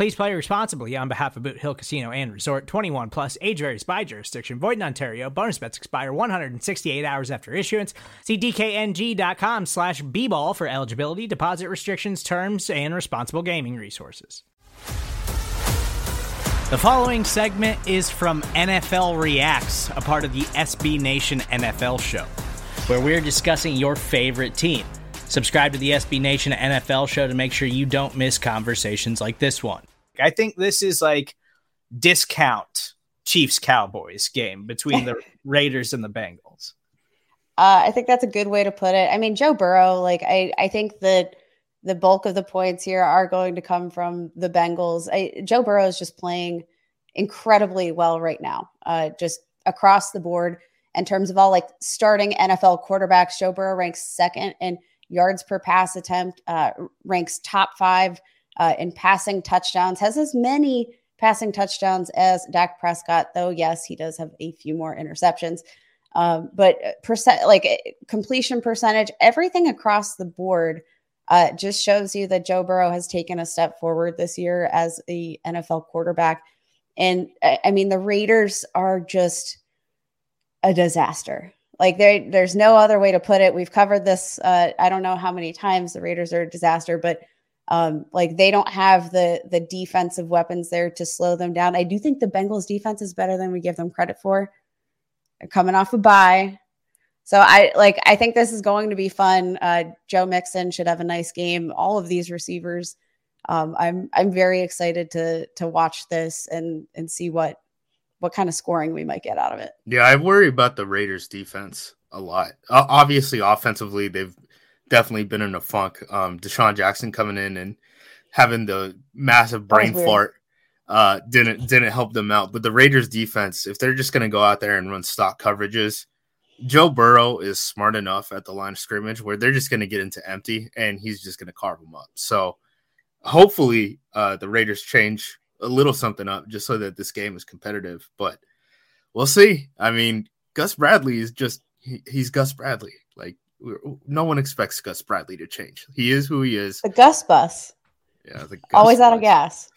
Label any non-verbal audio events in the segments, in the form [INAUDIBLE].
Please play responsibly on behalf of Boot Hill Casino and Resort 21 plus age varies by jurisdiction. Void in Ontario. Bonus bets expire 168 hours after issuance. See DKNG.com slash B ball for eligibility, deposit restrictions, terms, and responsible gaming resources. The following segment is from NFL Reacts, a part of the SB Nation NFL show, where we're discussing your favorite team. Subscribe to the SB Nation NFL show to make sure you don't miss conversations like this one. I think this is like discount Chiefs Cowboys game between the [LAUGHS] Raiders and the Bengals. Uh, I think that's a good way to put it. I mean, Joe Burrow, like I, I think that the bulk of the points here are going to come from the Bengals. I, Joe Burrow is just playing incredibly well right now, uh, just across the board in terms of all like starting NFL quarterbacks. Joe Burrow ranks second in yards per pass attempt, uh, ranks top five uh, in passing touchdowns, has as many passing touchdowns as Dak Prescott, though, yes, he does have a few more interceptions. Um, but percent like eh, completion percentage, everything across the board uh, just shows you that Joe Burrow has taken a step forward this year as the NFL quarterback. And I mean, the Raiders are just a disaster. Like there, there's no other way to put it. We've covered this. Uh, I don't know how many times the Raiders are a disaster, but um, like they don't have the the defensive weapons there to slow them down. I do think the Bengals defense is better than we give them credit for. They're coming off a bye. So I like I think this is going to be fun. Uh, Joe Mixon should have a nice game. All of these receivers. Um, I'm I'm very excited to to watch this and and see what what kind of scoring we might get out of it. Yeah, I worry about the Raiders defense a lot. Uh, obviously, offensively, they've definitely been in a funk. Um, DeSean Jackson coming in and having the massive brain fart uh, didn't didn't help them out. But the Raiders defense, if they're just going to go out there and run stock coverages, Joe Burrow is smart enough at the line of scrimmage where they're just going to get into empty and he's just going to carve them up. So hopefully uh, the Raiders change a little something up just so that this game is competitive. But we'll see. I mean, Gus Bradley is just he, he's Gus Bradley. Like no one expects Gus Bradley to change. He is who he is. The Gus bus. Yeah, the Gus always bus. out of gas.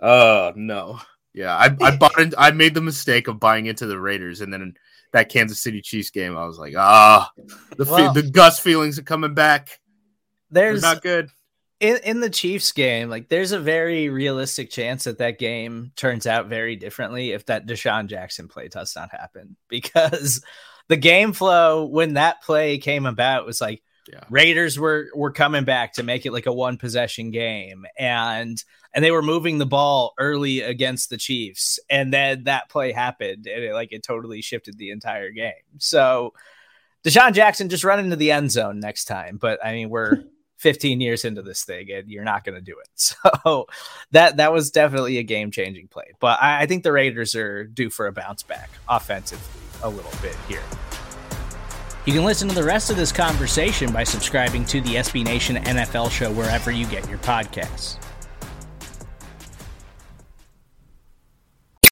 Oh uh, no. Yeah, I, I [LAUGHS] bought in, I made the mistake of buying into the Raiders, and then that Kansas City Chiefs game, I was like, ah, the well, the Gus feelings are coming back. There's They're not good in in the Chiefs game, like there's a very realistic chance that that game turns out very differently if that DeSean Jackson play does not happen [LAUGHS] because the game flow when that play came about was like yeah. Raiders were were coming back to make it like a one possession game and and they were moving the ball early against the Chiefs and then that play happened and it like it totally shifted the entire game. So DeSean Jackson just run into the end zone next time, but I mean we're [LAUGHS] 15 years into this thing and you're not going to do it. [LAUGHS] So that that was definitely a game changing play. But I, I, think the Raiders are due for a bounce back offensively a little bit here. You can listen to the rest of this conversation by subscribing to the SB Nation NFL show wherever you get your podcasts.